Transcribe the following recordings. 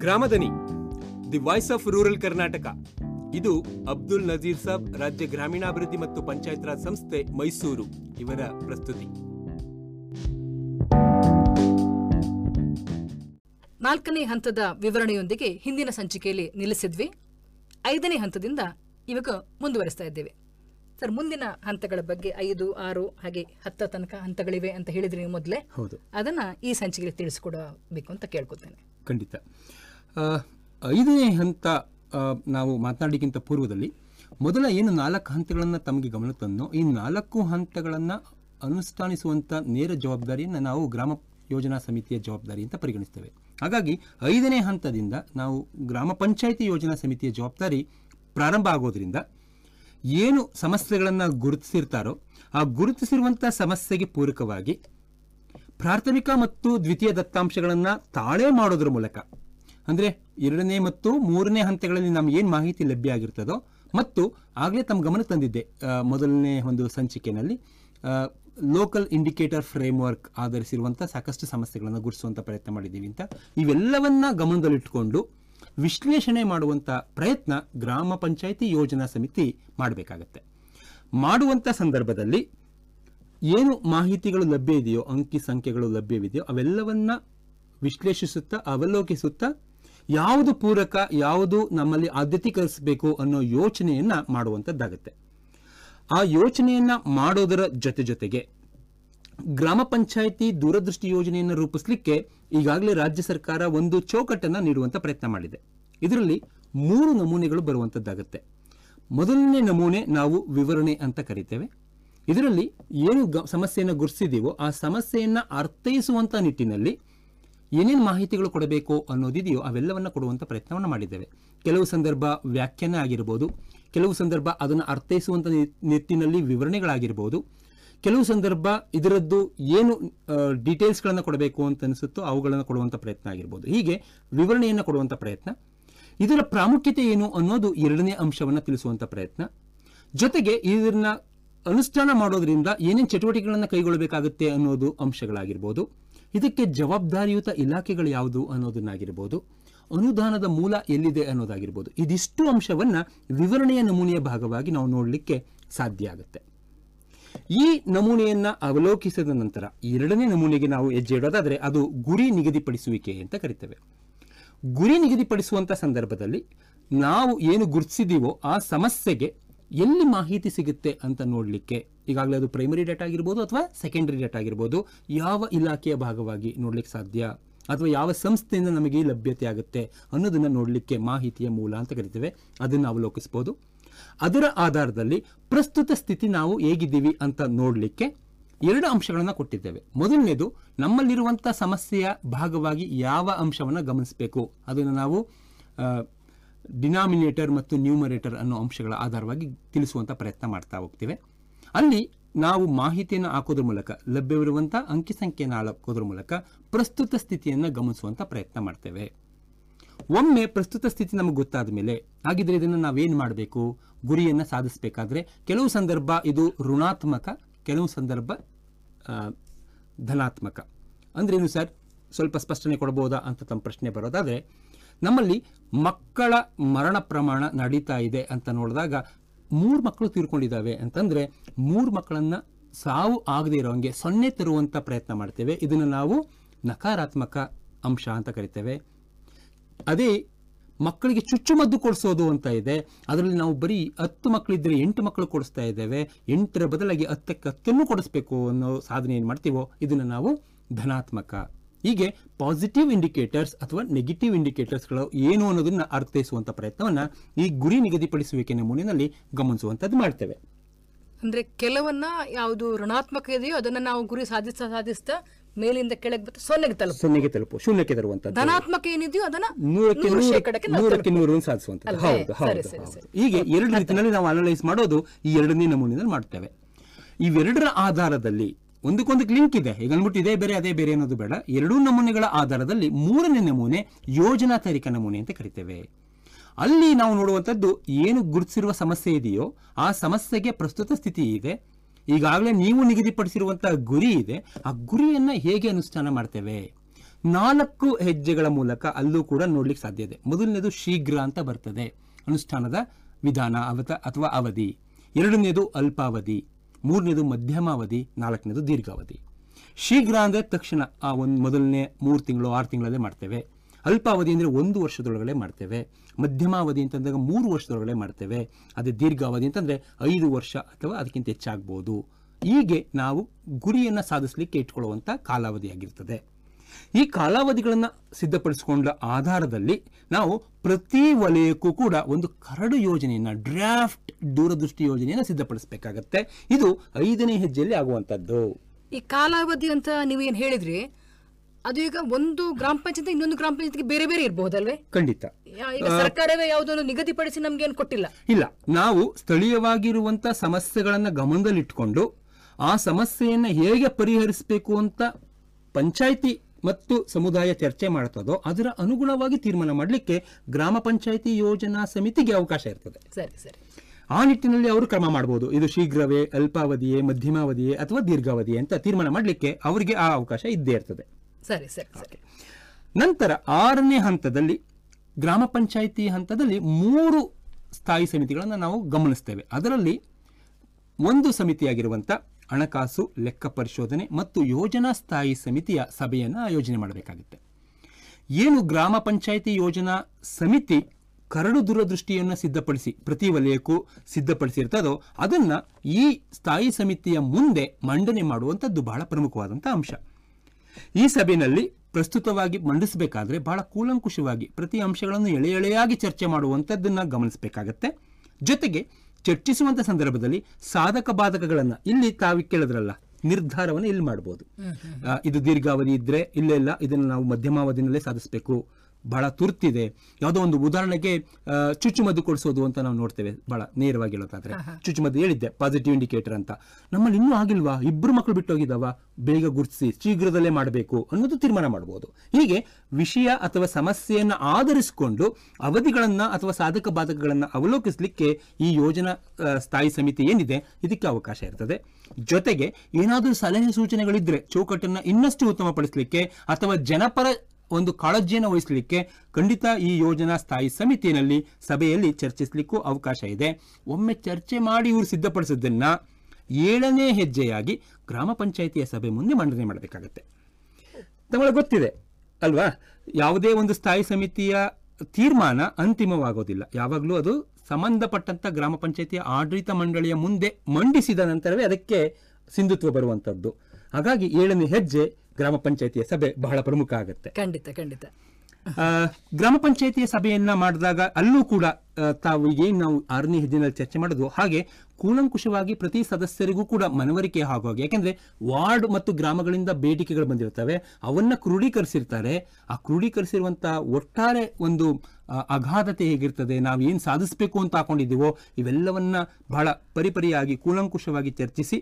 Gramadani the voice of rural Karnataka. ಇದು ಅಬ್ದುಲ್ ನಜೀರ್ ಸಾಬ್ ರಾಜ್ಯ ಗ್ರಾಮೀಣಾಭಿವೃದ್ಧಿ ಮತ್ತು ಪಂಚಾಯತ್ ರಾಜ್ ಸಂಸ್ಥೆ ಮೈಸೂರು. ಇವರ ಪ್ರಸ್ತುತಿ. ನಾಲ್ಕನೇ ಹಂತದ ವಿವರಣೆಯೊಂದಿಗೆ ಹಿಂದಿನ ಸಂಚಿಕೆಯಲ್ಲಿ ನಿಲ್ಲಿಸಿದ್ವಿ. ಐದನೇ ಹಂತದಿಂದ ಇವಾಗ ಮುಂದುವರಿಸ್ತಾ ಇದ್ದೇವೆ. ಸರ್ ಮುಂದಿನ ಹಂತಗಳ ಬಗ್ಗೆ ಐದು ಆರು ಹಾಗೆ ಹತ್ತ ತನಕ ಹಂತಗಳಿವೆ ಅಂತ ಹೇಳಿದ್ರಿ ನೀವು ಮೊದಲೇ. ಹೌದು. ಅದನ್ನ ಈ ಸಂಚಿಕೆಗೆ ತಿಳಿಸ್ಕೊಡಬೇಕು ಅಂತ ಕೇಳ್ಕೊತೇನೆ. ಖಂಡಿತ. ಐದನೇ ಹಂತ ನಾವು ಮಾತನಾಡಿಕ್ಕಿಂತ ಪೂರ್ವದಲ್ಲಿ ಮೊದಲ ಏನು ನಾಲ್ಕು ಹಂತಗಳನ್ನು ತಮಗೆ ಗಮನ ತಂದು ಈ ನಾಲ್ಕು ಹಂತಗಳನ್ನು ಅನುಷ್ಠಾನಿಸುವಂಥ ನೇರ ಜವಾಬ್ದಾರಿಯನ್ನು ನಾವು ಗ್ರಾಮ ಯೋಜನಾ ಸಮಿತಿಯ ಜವಾಬ್ದಾರಿ ಅಂತ ಪರಿಗಣಿಸ್ತೇವೆ. ಹಾಗಾಗಿ ಐದನೇ ಹಂತದಿಂದ ನಾವು ಗ್ರಾಮ ಪಂಚಾಯಿತಿ ಯೋಜನಾ ಸಮಿತಿಯ ಜವಾಬ್ದಾರಿ ಪ್ರಾರಂಭ ಆಗೋದ್ರಿಂದ ಏನು ಸಮಸ್ಯೆಗಳನ್ನು ಗುರುತಿಸಿರ್ತಾರೋ, ಆ ಗುರುತಿಸಿರುವಂಥ ಸಮಸ್ಯೆಗೆ ಪೂರಕವಾಗಿ ಪ್ರಾಥಮಿಕ ಮತ್ತು ದ್ವಿತೀಯ ದತ್ತಾಂಶಗಳನ್ನು ತಾಳೆ ಮಾಡೋದ್ರ ಮೂಲಕ ಅಂದರೆ ಎರಡನೇ ಮತ್ತು ಮೂರನೇ ಹಂತಗಳಲ್ಲಿ ನಮ್ಗೆ ಏನು ಮಾಹಿತಿ ಲಭ್ಯ ಆಗಿರ್ತದೋ, ಮತ್ತು ಆಗಲೇ ತಮ್ಮ ಗಮನ ತಂದಿದ್ದೆ ಮೊದಲನೇ ಒಂದು ಸಂಚಿಕೆಯಲ್ಲಿ ಲೋಕಲ್ ಇಂಡಿಕೇಟರ್ ಫ್ರೇಮ್ವರ್ಕ್ ಆಧರಿಸಿರುವಂಥ ಸಾಕಷ್ಟು ಸಮಸ್ಯೆಗಳನ್ನು ಗುರುಸುವಂಥ ಪ್ರಯತ್ನ ಮಾಡಿದ್ದೀವಿ ಅಂತ. ಇವೆಲ್ಲವನ್ನ ಗಮನದಲ್ಲಿಟ್ಟುಕೊಂಡು ವಿಶ್ಲೇಷಣೆ ಮಾಡುವಂಥ ಪ್ರಯತ್ನ ಗ್ರಾಮ ಪಂಚಾಯಿತಿ ಯೋಜನಾ ಸಮಿತಿ ಮಾಡಬೇಕಾಗತ್ತೆ. ಮಾಡುವಂಥ ಸಂದರ್ಭದಲ್ಲಿ ಏನು ಮಾಹಿತಿಗಳು ಲಭ್ಯ ಇದೆಯೋ, ಅಂಕಿ ಸಂಖ್ಯೆಗಳು ಲಭ್ಯವಿದೆಯೋ, ಅವೆಲ್ಲವನ್ನ ವಿಶ್ಲೇಷಿಸುತ್ತಾ ಅವಲೋಕಿಸುತ್ತಾ ಯಾವುದು ಪೂರಕ, ಯಾವುದು ನಮ್ಮಲ್ಲಿ ಆದ್ಯತೀಕರಿಸಬೇಕು ಅನ್ನೋ ಯೋಚನೆಯನ್ನ ಮಾಡುವಂಥದ್ದಾಗತ್ತೆ ಆ ಯೋಚನೆಯನ್ನ ಮಾಡೋದರ ಜೊತೆ ಜೊತೆಗೆ ಗ್ರಾಮ ಪಂಚಾಯಿತಿ ದೂರದೃಷ್ಟಿ ಯೋಜನೆಯನ್ನು ರೂಪಿಸಲಿಕ್ಕೆ ಈಗಾಗಲೇ ರಾಜ್ಯ ಸರ್ಕಾರ ಒಂದು ಚೌಕಟ್ಟನ್ನು ನೀಡುವಂಥ ಪ್ರಯತ್ನ ಮಾಡಿದೆ. ಇದರಲ್ಲಿ ಮೂರು ನಮೂನೆಗಳು ಬರುವಂಥದ್ದಾಗತ್ತೆ ಮೊದಲನೇ ನಮೂನೆ ನಾವು ವಿವರಣೆ ಅಂತ ಕರಿತೇವೆ. ಇದರಲ್ಲಿ ಏನು ಸಮಸ್ಯೆಯನ್ನು ಗುರುತಿಸಿದೀವೋ ಆ ಸಮಸ್ಯೆಯನ್ನು ಅರ್ಥೈಸುವಂಥ ನಿಟ್ಟಿನಲ್ಲಿ ಏನೇನು ಮಾಹಿತಿಗಳು ಕೊಡಬೇಕು ಅನ್ನೋದಿದೆಯೋ ಅವೆಲ್ಲವನ್ನ ಕೊಡುವಂಥ ಪ್ರಯತ್ನವನ್ನು ಮಾಡಿದ್ದೇವೆ. ಕೆಲವು ಸಂದರ್ಭ ವ್ಯಾಖ್ಯಾನ ಆಗಿರ್ಬೋದು, ಕೆಲವು ಸಂದರ್ಭ ಅದನ್ನು ಅರ್ಥೈಸುವಂಥ ನಿಟ್ಟಿನಲ್ಲಿ ವಿವರಣೆಗಳಾಗಿರ್ಬೋದು, ಕೆಲವು ಸಂದರ್ಭ ಇದರದ್ದು ಏನು ಡೀಟೇಲ್ಸ್ಗಳನ್ನು ಕೊಡಬೇಕು ಅಂತ ಅನಿಸುತ್ತೋ ಅವುಗಳನ್ನು ಕೊಡುವಂಥ ಪ್ರಯತ್ನ ಆಗಿರ್ಬೋದು. ಹೀಗೆ ವಿವರಣೆಯನ್ನು ಕೊಡುವಂಥ ಪ್ರಯತ್ನ, ಇದರ ಪ್ರಾಮುಖ್ಯತೆ ಏನು ಅನ್ನೋದು ಎರಡನೇ ಅಂಶವನ್ನು ತಿಳಿಸುವಂಥ ಪ್ರಯತ್ನ, ಜೊತೆಗೆ ಇದನ್ನ ಅನುಷ್ಠಾನ ಮಾಡೋದ್ರಿಂದ ಏನೇನು ಚಟುವಟಿಕೆಗಳನ್ನು ಕೈಗೊಳ್ಳಬೇಕಾಗುತ್ತೆ ಅನ್ನೋದು ಅಂಶಗಳಾಗಿರ್ಬೋದು. ಇದಕ್ಕೆ ಜವಾಬ್ದಾರಿಯುತ ಇಲಾಖೆಗಳು ಯಾವುದು ಅನ್ನೋದನ್ನಾಗಿರ್ಬೋದು, ಅನುದಾನದ ಮೂಲ ಎಲ್ಲಿದೆ ಅನ್ನೋದಾಗಿರ್ಬೋದು, ಇದಿಷ್ಟು ಅಂಶವನ್ನ ವಿವರಣೆಯ ನಮೂನೆಯ ಭಾಗವಾಗಿ ನಾವು ನೋಡಲಿಕ್ಕೆ ಸಾಧ್ಯ ಆಗುತ್ತೆ. ಈ ನಮೂನೆಯನ್ನ ಅವಲೋಕಿಸಿದ ನಂತರ ಎರಡನೇ ನಮೂನೆಗೆ ನಾವು ಹೆಜ್ಜೆ ಇಡೋದಾದರೆ ಅದು ಗುರಿ ನಿಗದಿಪಡಿಸುವಿಕೆ ಅಂತ ಕರಿತೇವೆ. ಗುರಿ ನಿಗದಿಪಡಿಸುವಂತ ಸಂದರ್ಭದಲ್ಲಿ ನಾವು ಏನು ಗುರುತಿಸಿದೀವೋ ಆ ಸಮಸ್ಯೆಗೆ ಎಲ್ಲಿ ಮಾಹಿತಿ ಸಿಗುತ್ತೆ ಅಂತ ನೋಡಲಿಕ್ಕೆ ಈಗಾಗಲೇ ಅದು ಪ್ರೈಮರಿ ಡೇಟಾ ಆಗಿರ್ಬೋದು ಅಥವಾ ಸೆಕೆಂಡರಿ ಡೇಟಾ ಆಗಿರ್ಬೋದು. ಯಾವ ಇಲಾಖೆಯ ಭಾಗವಾಗಿ ನೋಡ್ಲಿಕ್ಕೆ ಸಾಧ್ಯ? ಅಥವಾ ಯಾವ ಸಂಸ್ಥೆಯಿಂದ ನಮಗೆ ಲಭ್ಯತೆ ಆಗುತ್ತೆ ಅನ್ನೋದನ್ನು ನೋಡಲಿಕ್ಕೆ ಮಾಹಿತಿಯ ಮೂಲ ಅಂತ ಕರಿತೇವೆ. ಅದನ್ನು ಅವಲೋಕಿಸ್ಬೋದು ಅದರ ಆಧಾರದಲ್ಲಿ ಪ್ರಸ್ತುತ ಸ್ಥಿತಿ ನಾವು ಹೇಗಿದ್ದೀವಿ ಅಂತ ನೋಡಲಿಕ್ಕೆ ಎರಡು ಅಂಶಗಳನ್ನು ಕೊಟ್ಟಿದ್ದೇವೆ. ಮೊದಲನೇದು ನಮ್ಮಲ್ಲಿರುವಂಥ ಸಮಸ್ಯೆಯ ಭಾಗವಾಗಿ ಯಾವ ಅಂಶವನ್ನು ಗಮನಿಸಬೇಕು? ಅದನ್ನು ನಾವು ಡಿನಾಮಿನೇಟರ್ ಮತ್ತು ನ್ಯೂಮರೇಟರ್ ಅನ್ನೋ ಅಂಶಗಳ ಆಧಾರವಾಗಿ ತಿಳಿಸುವಂಥ ಪ್ರಯತ್ನ ಮಾಡ್ತಾ ಹೋಗ್ತೇವೆ. ಅಲ್ಲಿ ನಾವು ಮಾಹಿತಿಯನ್ನು ಹಾಕೋದ್ರ ಮೂಲಕ ಲಭ್ಯವಿರುವಂಥ ಅಂಕಿ ಸಂಖ್ಯೆಯನ್ನು ಹಾಕೋದ್ರ ಮೂಲಕ ಪ್ರಸ್ತುತ ಸ್ಥಿತಿಯನ್ನು ಗಮನಿಸುವಂಥ ಪ್ರಯತ್ನ ಮಾಡ್ತೇವೆ. ಒಮ್ಮೆ ಪ್ರಸ್ತುತ ಸ್ಥಿತಿ ನಮಗೆ ಗೊತ್ತಾದ ಮೇಲೆ ಹಾಗಿದ್ರೆ ಇದನ್ನು ನಾವೇನು ಮಾಡಬೇಕು? ಗುರಿಯನ್ನು ಸಾಧಿಸಬೇಕಾದ್ರೆ ಕೆಲವು ಸಂದರ್ಭ ಇದು ಋಣಾತ್ಮಕ, ಕೆಲವು ಸಂದರ್ಭ ಧನಾತ್ಮಕ. ಅಂದ್ರೇನು ಸರ್? ಸ್ವಲ್ಪ ಸ್ಪಷ್ಟನೆ ಕೊಡಬಹುದಾ ಅಂತ ತಮ್ಮ ಪ್ರಶ್ನೆ ಬರೋದಾದರೆ, ನಮ್ಮಲ್ಲಿ ಮಕ್ಕಳ ಮರಣ ಪ್ರಮಾಣ ನಡೀತಾ ಇದೆ ಅಂತ ನೋಡಿದಾಗ ಮೂರು ಮಕ್ಕಳು ತೀರ್ಕೊಂಡಿದ್ದಾವೆ ಅಂತಂದರೆ ಮೂರು ಮಕ್ಕಳನ್ನು ಸಾವು ಆಗದೆ ಇರೋಂಗೆ ಸೊನ್ನೆ ತರುವಂಥ ಪ್ರಯತ್ನ ಮಾಡ್ತೇವೆ. ಇದನ್ನು ನಾವು ನಕಾರಾತ್ಮಕ ಅಂಶ ಅಂತ ಕರಿತೇವೆ. ಅದೇ ಮಕ್ಕಳಿಗೆ ಚುಚ್ಚುಮದ್ದು ಕೊಡಿಸೋದು ಅಂತ ಇದೆ. ಅದರಲ್ಲಿ ನಾವು ಬರೀ ಹತ್ತು ಮಕ್ಕಳಿದ್ದರೆ ಎಂಟು ಮಕ್ಕಳು ಕೊಡಿಸ್ತಾ ಇದ್ದೇವೆ. ಎಂಟರ ಬದಲಾಗಿ ಹತ್ತಕ್ಕೆ ಹತ್ತನ್ನು ಕೊಡಿಸ್ಬೇಕು ಅನ್ನೋ ಸಾಧನೆ ಏನು ಮಾಡ್ತೀವೋ, ಇದನ್ನು ನಾವು ಧನಾತ್ಮಕ ಹೀಗೆ ಪಾಸಿಟಿವ್ ಇಂಡಿಕೇಟರ್ಸ್ ಅಥವಾ ನೆಗೆಟಿವ್ ಇಂಡಿಕೇಟರ್ಸ್ಗಳು ಏನು ಅನ್ನೋದನ್ನ ಅರ್ಥೈಸುವಂಥ ಪ್ರಯತ್ನವನ್ನ ಈ ಗುರಿ ನಿಗದಿಪಡಿಸುವಿಕೆ ನಮೂನೆಯಲ್ಲಿ ಗಮನಿಸುವಂಥದ್ದು ಮಾಡ್ತೇವೆ. ಅಂದ್ರೆ ಕೆಲವನ್ನ ಯಾವುದು ಋಣಾತ್ಮಕ ಇದೆಯೋ ಅದನ್ನ ನಾವು ಗುರಿ ಸಾಧಿಸ್ತಾ ಸಾಧಿಸ್ತಾ ಮೇಲಿಂದ ಕೆಳಗೆ ಬತ್ತ ಸೊನ್ನೆಗೆ ತಲುಪ. ಸೊನ್ನೆಗೆ ತಲುಪು ಶೂನ್ಯಕ್ಕೆ ತರುವಂತ ಧನಾತ್ಮಕ ಏನಿದೆಯೋ ಅದನ್ನ ನೂರಕ್ಕೆ ನೂರಕ್ಕೆ ನೂರು ಸಾಧಿಸುವಂತದ್ದು. ಹೌದು ಹೌದು ಹೀಗೆ ಎರಡು ರೀತಿಯಲ್ಲಿ ನಾವು ಅನಲೈಸ್ ಮಾಡೋದು ಈ ಎರಡನೇ ನಮೂನೆಯಲ್ಲಿ ಮಾಡ್ತೇವೆ. ಇವೆರಡರ ಆಧಾರದಲ್ಲಿ ಒಂದಕ್ಕೊಂದು ಲಿಂಕ್ ಇದೆ. ಈಗ ಅಂದ್ಬಿಟ್ಟು ಇದೇ ಬೇರೆ, ಅದೇ ಬೇರೆ ಅನ್ನೋದು ಬೇಡ. ಎರಡೂ ನಮೂನೆಗಳ ಆಧಾರದಲ್ಲಿ ಮೂರನೇ ನಮೂನೆ ಯೋಜನಾ ತರಿಕ ನಮೂನೆ ಅಂತ ಕರಿತೇವೆ. ಅಲ್ಲಿ ನಾವು ನೋಡುವಂಥದ್ದು ಏನು ಗುರುತಿಸಿರುವ ಸಮಸ್ಯೆ ಇದೆಯೋ ಆ ಸಮಸ್ಯೆಗೆ ಪ್ರಸ್ತುತ ಸ್ಥಿತಿ ಇದೆ. ಈಗಾಗಲೇ ನೀವು ನಿಗದಿಪಡಿಸಿರುವಂತಹ ಗುರಿ ಇದೆ. ಆ ಗುರಿಯನ್ನ ಹೇಗೆ ಅನುಷ್ಠಾನ ಮಾಡ್ತೇವೆ? ನಾಲ್ಕು ಹೆಜ್ಜೆಗಳ ಮೂಲಕ ಅಲ್ಲೂ ಕೂಡ ನೋಡ್ಲಿಕ್ಕೆ ಸಾಧ್ಯ ಇದೆ. ಮೊದಲನೇದು ಶೀಘ್ರ ಅಂತ ಬರ್ತದೆ. ಅನುಷ್ಠಾನದ ವಿಧಾನ, ಅವತ ಅಥವಾ ಅವಧಿ. ಎರಡನೇದು ಅಲ್ಪಾವಧಿ. ಮೂರನೇದು ಮಧ್ಯಮಾವಧಿ, ನಾಲ್ಕನೇದು ದೀರ್ಘಾವಧಿ. ಶೀಘ್ರ ಅಂದರೆ ತಕ್ಷಣ ಆ ಒಂದು ಮೊದಲನೇ ಮೂರು ತಿಂಗಳು, ಆರು ತಿಂಗಳಲ್ಲೇ ಮಾಡ್ತೇವೆ. ಅಲ್ಪಾವಧಿ ಅಂದರೆ ಒಂದು ವರ್ಷದೊಳಗಡೆ ಮಾಡ್ತೇವೆ. ಮಧ್ಯಮಾವಧಿ ಅಂತಂದಾಗ ಮೂರು ವರ್ಷದೊಳಗಡೆ ಮಾಡ್ತೇವೆ. ಅದೇ ದೀರ್ಘಾವಧಿ ಅಂತಂದರೆ ಐದು ವರ್ಷ ಅಥವಾ ಅದಕ್ಕಿಂತ ಹೆಚ್ಚಾಗ್ಬೋದು. ಹೀಗೆ ನಾವು ಗುರಿಯನ್ನು ಸಾಧಿಸಲಿಕ್ಕೆ ಇಟ್ಕೊಳ್ಳುವಂಥ ಕಾಲಾವಧಿಯಾಗಿರ್ತದೆ ಈ ಕಾಲಾವಧಿಗಳನ್ನು ಸಿದ್ಧಪಡಿಸಿಕೊಂಡ ಆಧಾರದಲ್ಲಿ ನಾವು ಪ್ರತಿ ವಲಯಕ್ಕೂ ಕೂಡ ಒಂದು ಕರಡು ಯೋಜನೆಯನ್ನು ಡ್ರಾಫ್ಟ್ ದೂರದೃಷ್ಟಿ ಯೋಜನೆಯನ್ನು ಸಿದ್ಧಪಡಿಸಬೇಕಾಗತ್ತೆ. ಇದು ಐದನೇ ಹೆಜ್ಜೆಯಲ್ಲಿ ಆಗುವಂಥದ್ದು. ಈ ಕಾಲಾವಧಿ ಅಂತ ನೀವು ಏನು ಹೇಳಿದ್ರಿ ಅದು ಈಗ ಒಂದು ಗ್ರಾಮ ಪಂಚಾಯತ್ ಇನ್ನೊಂದು ಗ್ರಾಮ ಪಂಚಾಯತ್ಗೆ ಬೇರೆ ಬೇರೆ ಇರಬಹುದಲ್ವೇ ಖಂಡಿತ. ಈಗ ಸರ್ಕಾರವೇ ಯಾವುದನ್ನು ನಿಗದಿಪಡಿಸಿ ನಮ್ಗೆ ಏನು ಕೊಟ್ಟಿಲ್ಲ. ಇಲ್ಲ ನಾವು ಸ್ಥಳೀಯವಾಗಿರುವಂತ ಸಮಸ್ಯೆಗಳನ್ನ ಗಮನದಲ್ಲಿಟ್ಟುಕೊಂಡು ಆ ಸಮಸ್ಯೆಯನ್ನ ಹೇಗೆ ಪರಿಹರಿಸಬೇಕು ಅಂತ ಪಂಚಾಯಿತಿ ಮತ್ತು ಸಮುದಾಯ ಚರ್ಚೆ ಮಾಡ್ತದೋ ಅದರ ಅನುಗುಣವಾಗಿ ತೀರ್ಮಾನ ಮಾಡಲಿಕ್ಕೆ ಗ್ರಾಮ ಪಂಚಾಯಿತಿ ಯೋಜನಾ ಸಮಿತಿಗೆ ಅವಕಾಶ ಇರ್ತದೆ. ಸರಿ ಸರಿ. ಆ ನಿಟ್ಟಿನಲ್ಲಿ ಅವರು ಕ್ರಮ ಮಾಡಬಹುದು ಇದು ಶೀಘ್ರವೇ ಅಲ್ಪಾವಧಿಯೇ ಮಧ್ಯಮಾವಧಿಯೇ ಅಥವಾ ದೀರ್ಘಾವಧಿಯೇ ಅಂತ ತೀರ್ಮಾನ ಮಾಡಲಿಕ್ಕೆ ಅವರಿಗೆ ಆ ಅವಕಾಶ ಇದ್ದೇ ಇರ್ತದೆ. ಸರಿ ಸರಿ ಸರಿ. ನಂತರ ಆರನೇ ಹಂತದಲ್ಲಿ ಗ್ರಾಮ ಪಂಚಾಯಿತಿ ಹಂತದಲ್ಲಿ ಮೂರು ಸ್ಥಾಯಿ ಸಮಿತಿಗಳನ್ನು ನಾವು ಗಮನಿಸ್ತೇವೆ. ಅದರಲ್ಲಿ ಒಂದು ಸಮಿತಿಯಾಗಿರುವಂಥ ಹಣಕಾಸು, ಲೆಕ್ಕ ಪರಿಶೋಧನೆ ಮತ್ತು ಯೋಜನಾ ಸ್ಥಾಯಿ ಸಮಿತಿಯ ಸಭೆಯನ್ನು ಆಯೋಜನೆ ಮಾಡಬೇಕಾಗುತ್ತೆ. ಏನು ಗ್ರಾಮ ಪಂಚಾಯಿತಿ ಯೋಜನಾ ಸಮಿತಿ ಕರಡು ದೂರದೃಷ್ಟಿಯನ್ನು ಸಿದ್ಧಪಡಿಸಿ, ಪ್ರತಿ ವಲಯಕ್ಕೂ ಸಿದ್ಧಪಡಿಸಿರ್ತದೋ, ಅದನ್ನು ಈ ಸ್ಥಾಯಿ ಸಮಿತಿಯ ಮುಂದೆ ಮಂಡನೆ ಮಾಡುವಂಥದ್ದು ಬಹಳ ಪ್ರಮುಖವಾದಂಥ ಅಂಶ. ಈ ಸಭೆಯಲ್ಲಿ ಪ್ರಸ್ತುತವಾಗಿ ಮಂಡಿಸಬೇಕಾದ್ರೆ ಬಹಳ ಕೂಲಂಕುಷವಾಗಿ ಪ್ರತಿ ಅಂಶಗಳನ್ನು ಎಳೆ ಎಳೆಯಾಗಿ ಚರ್ಚೆ ಮಾಡುವಂಥದ್ದನ್ನು ಗಮನಿಸಬೇಕಾಗತ್ತೆ. ಜೊತೆಗೆ ಚರ್ಚಿಸುವಂತ ಸಂದರ್ಭದಲ್ಲಿ ಸಾಧಕ ಬಾಧಕಗಳನ್ನ ಇಲ್ಲಿ ತಾವು ಕೇಳಿದ್ರಲ್ಲ ನಿರ್ಧಾರವನ್ನು ಇಲ್ಲಿ ಮಾಡಬಹುದು ಆ, ಇದು ದೀರ್ಘಾವಧಿ ಇದ್ರೆ ಇಲ್ಲ ಇಲ್ಲ ಇದನ್ನು ನಾವು ಮಧ್ಯಮಾವಧಿನಲ್ಲೇ ಸಾಧಿಸಬೇಕು. ಬಹಳ ತುರ್ತಿದೆ. ಯಾವುದೋ ಒಂದು ಉದಾಹರಣೆಗೆ ಚುಚ್ಚುಮದ್ದು ಕೊಡಿಸೋದು ಅಂತ ನಾವು ನೋಡ್ತೇವೆ. ಬಹಳ ನೇರವಾಗಿ ಹೇಳೋದಾದ್ರೆ ಚುಚ್ಚುಮದ್ದು ಹೇಳಿದ್ದೆ ಪಾಸಿಟಿವ್ ಇಂಡಿಕೇಟರ್ ಅಂತ. ನಮ್ಮಲ್ಲಿ ಇನ್ನೂ ಆಗಿಲ್ವಾ ಇಬ್ಬರು ಮಕ್ಕಳು ಬಿಟ್ಟೋಗಿದ್ದಾವ ಬೇಗ ಗುರುತಿಸಿ ಶೀಘ್ರದಲ್ಲೇ ಮಾಡಬೇಕು ಅನ್ನೋದು ತೀರ್ಮಾನ ಮಾಡಬಹುದು ಹೀಗೆ ವಿಷಯ ಅಥವಾ ಸಮಸ್ಯೆಯನ್ನು ಆಧರಿಸಿಕೊಂಡು ಅವಧಿಗಳನ್ನ ಅಥವಾ ಸಾಧಕ ಬಾಧಕಗಳನ್ನ ಅವಲೋಕಿಸಲಿಕ್ಕೆ ಈ ಯೋಜನಾ ಸ್ಥಾಯಿ ಸಮಿತಿ ಏನಿದೆ ಇದಕ್ಕೆ ಅವಕಾಶ ಇರ್ತದೆ. ಜೊತೆಗೆ ಏನಾದರೂ ಸಲಹೆ ಸೂಚನೆಗಳಿದ್ರೆ ಚೌಕಟ್ಟನ್ನ ಇನ್ನಷ್ಟು ಉತ್ತಮಪಡಿಸಲಿಕ್ಕೆ ಅಥವಾ ಜನಪರ ಒಂದು ಕಾಳಜಿಯನ್ನು ವಹಿಸಲಿಕ್ಕೆ ಖಂಡಿತ ಈ ಯೋಜನಾ ಸ್ಥಾಯಿ ಸಮಿತಿಯಲ್ಲಿ ಸಭೆಯಲ್ಲಿ ಚರ್ಚಿಸಲಿಕ್ಕೂ ಅವಕಾಶ ಇದೆ. ಒಮ್ಮೆ ಚರ್ಚೆ ಮಾಡಿ ಇವರು ಸಿದ್ಧಪಡಿಸಿದ್ದನ್ನ ಏಳನೇ ಹೆಜ್ಜೆಯಾಗಿ ಗ್ರಾಮ ಪಂಚಾಯಿತಿಯ ಸಭೆ ಮುಂದೆ ಮಂಡನೆ ಮಾಡಬೇಕಾಗತ್ತೆ. ನಮಗೆ ಗೊತ್ತಿದೆ, ಅಲ್ವಾ? ಯಾವುದೇ ಒಂದು ಸ್ಥಾಯಿ ಸಮಿತಿಯ ತೀರ್ಮಾನ ಅಂತಿಮವಾಗೋದಿಲ್ಲ. ಯಾವಾಗಲೂ ಅದು ಸಂಬಂಧಪಟ್ಟಂಥ ಗ್ರಾಮ ಪಂಚಾಯಿತಿಯ ಆಡಳಿತ ಮಂಡಳಿಯ ಮುಂದೆ ಮಂಡಿಸಿದ ನಂತರವೇ ಅದಕ್ಕೆ ಸಿಂಧುತ್ವ ಬರುವಂಥದ್ದು ಹಾಗಾಗಿ ಏಳನೇ ಹೆಜ್ಜೆ ಗ್ರಾಮ ಪಂಚಾಯಿತಿಯ ಸಭೆ ಬಹಳ ಪ್ರಮುಖ ಆಗುತ್ತೆ. ಖಂಡಿತ ಖಂಡಿತ. ಗ್ರಾಮ ಪಂಚಾಯಿತಿಯ ಸಭೆಯನ್ನ ಮಾಡಿದಾಗ ಅಲ್ಲೂ ಕೂಡ ತಾವು ಏನು ನಾವು ಆರನೇ ಹೆಜ್ಜೆನಲ್ಲಿ ಚರ್ಚೆ ಮಾಡೋದು ಹಾಗೆ ಕೂಲಂಕುಷವಾಗಿ ಪ್ರತಿ ಸದಸ್ಯರಿಗೂ ಕೂಡ ಮನವರಿಕೆ ಆಗೋ ಹಾಗೆ ಯಾಕೆಂದ್ರೆ ವಾರ್ಡ್ ಮತ್ತು ಗ್ರಾಮಗಳಿಂದ ಬೇಡಿಕೆಗಳು ಬಂದಿರ್ತವೆ ಅವನ್ನ ಕ್ರೋಢೀಕರಿಸಿರ್ತಾರೆ. ಆ ಕ್ರೋಢೀಕರಿಸಿರುವಂತಹ ಒಟ್ಟಾರೆ ಒಂದು ಅಗಾಧತೆ ಹೇಗಿರ್ತದೆ ನಾವು ಏನು ಸಾಧಿಸಬೇಕು ಅಂತ ಹಾಕೊಂಡಿದ್ದೀವೋ ಇವೆಲ್ಲವನ್ನ ಬಹಳ ಪರಿಪರಿಯಾಗಿ ಕೂಲಂಕುಷವಾಗಿ ಚರ್ಚಿಸಿ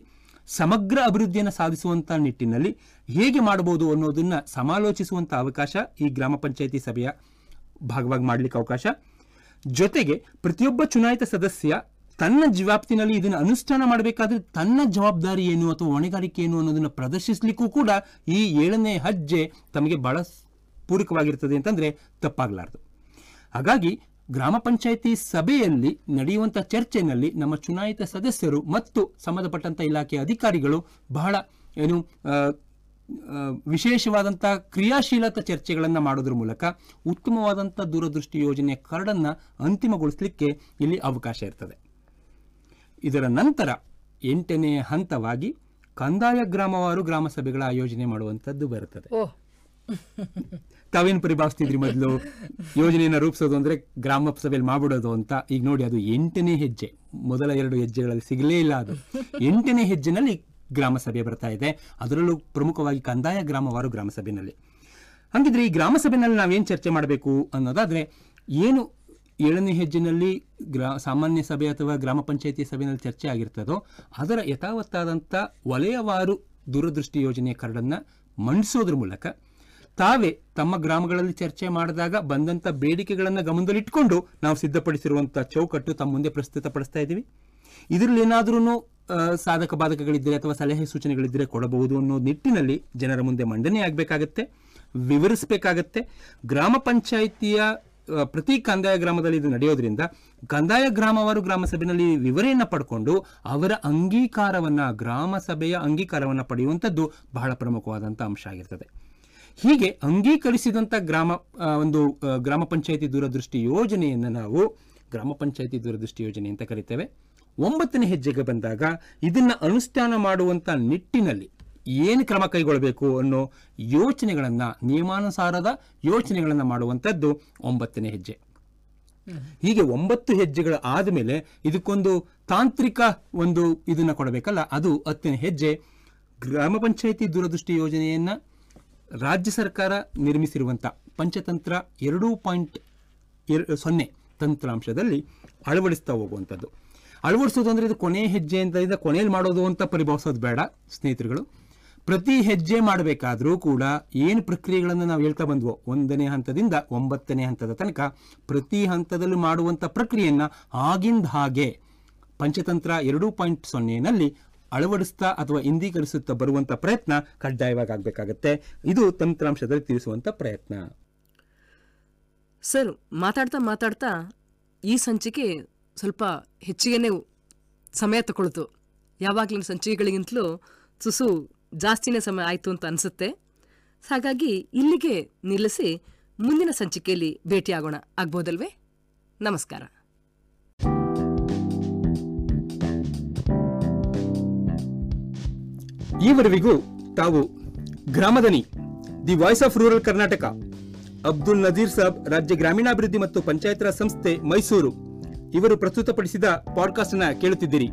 ಸಮಗ್ರ ಅಭಿವೃದ್ಧಿಯನ್ನು ಸಾಧಿಸುವಂಥ ನಿಟ್ಟಿನಲ್ಲಿ ಹೇಗೆ ಮಾಡಬಹುದು ಅನ್ನೋದನ್ನ ಸಮಾಲೋಚಿಸುವಂಥ ಅವಕಾಶ ಈ ಗ್ರಾಮ ಪಂಚಾಯಿತಿ ಸಭೆಯ ಭಾಗವಾಗಿ ಮಾಡಲಿಕ್ಕೆ ಅವಕಾಶ. ಜೊತೆಗೆ ಪ್ರತಿಯೊಬ್ಬ ಚುನಾಯಿತ ಸದಸ್ಯ ತನ್ನ ಜವಾಬ್ದಿನಲ್ಲಿ ಇದನ್ನು ಅನುಷ್ಠಾನ ಮಾಡಬೇಕಾದ್ರೆ ತನ್ನ ಜವಾಬ್ದಾರಿ ಏನು ಅಥವಾ ಹೊಣೆಗಾರಿಕೆ ಏನು ಅನ್ನೋದನ್ನ ಪ್ರದರ್ಶಿಸಲಿಕ್ಕೂ ಕೂಡ ಈ ಏಳನೇ ಹಜ್ಜೆ ತಮಗೆ ಬಹಳ ಪೂರಕವಾಗಿರ್ತದೆ ಅಂತಂದ್ರೆ ತಪ್ಪಾಗಲಾರದು. ಹಾಗಾಗಿ ಗ್ರಾಮ ಪಂಚಾಯಿತಿ ಸಭೆಯಲ್ಲಿ ನಡೆಯುವಂಥ ಚರ್ಚೆನಲ್ಲಿ ನಮ್ಮ ಚುನಾಯಿತ ಸದಸ್ಯರು ಮತ್ತು ಸಂಬಂಧಪಟ್ಟಂತ ಇಲಾಖೆ ಅಧಿಕಾರಿಗಳು ಬಹಳ ಏನು ವಿಶೇಷವಾದಂಥ ಕ್ರಿಯಾಶೀಲತಾ ಚರ್ಚೆಗಳನ್ನು ಮಾಡೋದ್ರ ಮೂಲಕ ಉತ್ತಮವಾದಂಥ ದೂರದೃಷ್ಟಿ ಯೋಜನೆಯ ಕರಡನ್ನು ಅಂತಿಮಗೊಳಿಸಲಿಕ್ಕೆ ಇಲ್ಲಿ ಅವಕಾಶ ಇರ್ತದೆ. ಇದರ ನಂತರ ಎಂಟನೇ ಹಂತವಾಗಿ ಕಂದಾಯ ಗ್ರಾಮವಾರು ಗ್ರಾಮ ಸಭೆಗಳ ಆಯೋಜನೆ ಮಾಡುವಂಥದ್ದು ಬರುತ್ತದೆ. ತಾವೇನು ಪರಿಭಾವಿಸ್ತಿದ್ರಿ ಮೊದಲು? ಯೋಜನೆಯನ್ನ ರೂಪಿಸೋದು ಅಂದ್ರೆ ಗ್ರಾಮ ಸಭೆಯಲ್ಲಿ ಮಾಡ್ಬಿಡೋದು ಅಂತ. ಈಗ ನೋಡಿ, ಅದು ಎಂಟನೇ ಹೆಜ್ಜೆ. ಮೊದಲ ಎರಡು ಹೆಜ್ಜೆಗಳಲ್ಲಿ ಸಿಗಲೇ ಇಲ್ಲ ಅದು. ಎಂಟನೇ ಹೆಜ್ಜೆನಲ್ಲಿ ಗ್ರಾಮ ಸಭೆ ಬರ್ತಾ ಇದೆ. ಅದರಲ್ಲೂ ಪ್ರಮುಖವಾಗಿ ಕಂದಾಯ ಗ್ರಾಮವಾರು ಗ್ರಾಮ ಸಭೆಯಲ್ಲಿ ಹಂಗಿದ್ರೆ ಈ ಗ್ರಾಮ ಸಭೆಯಲ್ಲಿ ನಾವೇನು ಚರ್ಚೆ ಮಾಡಬೇಕು ಅನ್ನೋದಾದ್ರೆ, ಏನು ಏಳನೇ ಹೆಜ್ಜೆನಲ್ಲಿ ಗ್ರಾ, ಸಾಮಾನ್ಯ ಸಭೆ ಅಥವಾ ಗ್ರಾಮ ಪಂಚಾಯತಿ ಸಭೆಯಲ್ಲಿ ಚರ್ಚೆ ಆಗಿರ್ತದೋ, ಅದರ ಯಥಾವತ್ತಾದಂಥ ವಲಯವಾರು ದೂರದೃಷ್ಟಿ ಯೋಜನೆಯ ಕರಡನ್ನು ಮಂಡಿಸೋದ್ರ ಮೂಲಕ ತಾವೇ ತಮ್ಮ ಗ್ರಾಮಗಳಲ್ಲಿ ಚರ್ಚೆ ಮಾಡಿದಾಗ ಬಂದಂತ ಬೇಡಿಕೆಗಳನ್ನು ಗಮನದಲ್ಲಿಟ್ಟುಕೊಂಡು ನಾವು ಸಿದ್ಧಪಡಿಸಿರುವಂತ ಚೌಕಟ್ಟು ತಮ್ಮ ಮುಂದೆ ಪ್ರಸ್ತುತಪಡಿಸ್ತಾ ಇದ್ದೀವಿ. ಇದರಲ್ಲಿ ಏನಾದ್ರೂ ಸಾಧಕ ಬಾಧಕಗಳಿದ್ದರೆ ಅಥವಾ ಸಲಹೆ ಸೂಚನೆಗಳಿದ್ದರೆ ಕೊಡಬಹುದು ಅನ್ನೋ ನಿಟ್ಟಿನಲ್ಲಿ ಜನರ ಮುಂದೆ ಮಂಡನೆ ಆಗಬೇಕಾಗತ್ತೆ, ವಿವರಿಸಬೇಕಾಗತ್ತೆ. ಗ್ರಾಮ ಪಂಚಾಯಿತಿಯ ಪ್ರತಿ ಕಂದಾಯ ಗ್ರಾಮದಲ್ಲಿ ಇದು ನಡೆಯೋದ್ರಿಂದ ಕಂದಾಯ ಗ್ರಾಮವಾರು ಗ್ರಾಮ ಸಭೆಯಲ್ಲಿ ವಿವರಣೆಯನ್ನ ಪಡ್ಕೊಂಡು ಅವರ ಅಂಗೀಕಾರವನ್ನ, ಗ್ರಾಮ ಸಭೆಯ ಅಂಗೀಕಾರವನ್ನ ಪಡೆಯುವಂಥದ್ದು ಬಹಳ ಪ್ರಮುಖವಾದಂಥ ಅಂಶ ಆಗಿರ್ತದೆ. ಹೀಗೆ ಅಂಗೀಕರಿಸಿದಂಥ ಗ್ರಾಮ ಒಂದು ಗ್ರಾಮ ಪಂಚಾಯಿತಿ ದೂರದೃಷ್ಟಿ ಯೋಜನೆಯನ್ನು ನಾವು ಗ್ರಾಮ ಪಂಚಾಯಿತಿ ದೂರದೃಷ್ಟಿ ಯೋಜನೆ ಅಂತ ಕರಿತೇವೆ. ಒಂಬತ್ತನೇ ಹೆಜ್ಜೆಗೆ ಬಂದಾಗ ಇದನ್ನು ಅನುಷ್ಠಾನ ಮಾಡುವಂಥ ನಿಟ್ಟಿನಲ್ಲಿ ಏನು ಕ್ರಮ ಕೈಗೊಳ್ಳಬೇಕು ಅನ್ನೋ ಯೋಚನೆಗಳನ್ನು, ನಿಯಮಾನುಸಾರದ ಯೋಚನೆಗಳನ್ನು ಮಾಡುವಂಥದ್ದು ಒಂಬತ್ತನೇ ಹೆಜ್ಜೆ. ಹೀಗೆ ಒಂಬತ್ತು ಹೆಜ್ಜೆಗಳ ಆದಮೇಲೆ ಇದಕ್ಕೊಂದು ತಾಂತ್ರಿಕ ಒಂದು ಇದನ್ನು ಕೊಡಬೇಕಲ್ಲ, ಅದು ಹತ್ತನೇ ಹೆಜ್ಜೆ. ಗ್ರಾಮ ಪಂಚಾಯಿತಿ ದೂರದೃಷ್ಟಿ ಯೋಜನೆಯನ್ನ ರಾಜ್ಯ ಸರ್ಕಾರ ನಿರ್ಮಿಸಿರುವಂಥ ಪಂಚತಂತ್ರ ಎರಡು ಪಾಯಿಂಟ್ ಸೊನ್ನೆ ತಂತ್ರಾಂಶದಲ್ಲಿ ಅಳವಡಿಸ್ತಾ ಹೋಗುವಂಥದ್ದು. ಅಳವಡಿಸೋದು ಅಂದರೆ ಇದು ಕೊನೆ ಹೆಜ್ಜೆ ಅಂತ ಇದ್ದ ಕೊನೆಯಲ್ಲಿ ಮಾಡೋದು ಅಂತ ಪರಿಭಾವಿಸೋದು ಬೇಡ ಸ್ನೇಹಿತರುಗಳು. ಪ್ರತಿ ಹೆಜ್ಜೆ ಮಾಡಬೇಕಾದರೂ ಕೂಡ ಏನು ಪ್ರಕ್ರಿಯೆಗಳನ್ನು ನಾವು ಹೇಳ್ತಾ ಬಂದ್ವೋ, ಒಂದನೇ ಹಂತದಿಂದ ಒಂಬತ್ತನೇ ಹಂತದ ತನಕ ಪ್ರತಿ ಹಂತದಲ್ಲೂ ಮಾಡುವಂಥ ಪ್ರಕ್ರಿಯೆಯನ್ನು ಆಗಿಂದ ಹಾಗೆ ಪಂಚತಂತ್ರ ಎರಡು ಪಾಯಿಂಟ್ ಸೊನ್ನೆನಲ್ಲಿ ಅಳವಡಿಸ್ತಾ ಅಥವಾ ಇಂದೀಕರಿಸುತ್ತಾ ಬರುವಂಥ ಪ್ರಯತ್ನ ಕಡ್ಡಾಯವಾಗಿ ಆಗಬೇಕಾಗತ್ತೆ ಇದು ತಂತ್ರಾಂಶದಲ್ಲಿ ತಿಳಿಸುವಂಥ ಪ್ರಯತ್ನ. ಸರ್, ಮಾತಾಡ್ತಾ ಮಾತಾಡ್ತಾ ಈ ಸಂಚಿಕೆ ಸ್ವಲ್ಪ ಹೆಚ್ಚಿಗೆನೇ ಸಮಯ ತಗೊಳ್ತು. ಯಾವಾಗಲಿನ ಸಂಚಿಕೆಗಳಿಗಿಂತಲೂ ತುಸು ಜಾಸ್ತಿನೇ ಸಮಯ ಆಯಿತು ಅಂತ ಅನಿಸುತ್ತೆ. ಹಾಗಾಗಿ ಇಲ್ಲಿಗೆ ನಿಲ್ಲಿಸಿ ಮುಂದಿನ ಸಂಚಿಕೆಯಲ್ಲಿ ಭೇಟಿಯಾಗೋಣ. ಆಗ್ಬೋದಲ್ವೇ? ನಮಸ್ಕಾರ. ಈವರೆವಿಗೂ ತಾವು Gramadani, the voice of rural Karnataka, Abdul Nazir Sab ರಾಜ್ಯ ಗ್ರಾಮೀಣಾಭಿವೃದ್ಧಿ ಮತ್ತು ಪಂಚಾಯತ್ ರಾಜ್ ಸಂಸ್ಥೆ ಮೈಸೂರು ಇವರು ಪ್ರಸ್ತುತಪಡಿಸಿದ ಪಾಡ್ಕಾಸ್ಟ್ನ ಕೇಳುತ್ತಿದ್ದೀರಿ.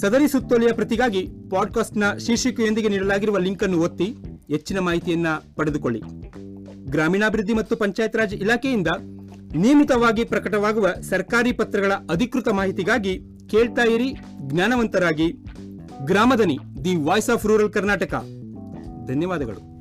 ಸದರಿ ಸುತ್ತೋಲೆಯ ಪ್ರತಿಗಾಗಿ ಪಾಡ್ಕಾಸ್ಟ್ನ ಶೀರ್ಷಿಕೆಯೊಂದಿಗೆ ನೀಡಲಾಗಿರುವ ಲಿಂಕ್ ಅನ್ನು ಒತ್ತಿ ಹೆಚ್ಚಿನ ಮಾಹಿತಿಯನ್ನ ಪಡೆದುಕೊಳ್ಳಿ. ಗ್ರಾಮೀಣಾಭಿವೃದ್ಧಿ ಮತ್ತು ಪಂಚಾಯತ್ ರಾಜ್ ಇಲಾಖೆಯಿಂದ ನಿಯಮಿತವಾಗಿ ಪ್ರಕಟವಾಗುವ ಸರ್ಕಾರಿ ಪತ್ರಗಳ ಅಧಿಕೃತ ಮಾಹಿತಿಗಾಗಿ ಕೇಳ್ತಾ ಇರಿ, ಜ್ಞಾನವಂತರಾಗಿ Gramadani the voice of rural Karnataka. ಧನ್ಯವಾದಗಳು.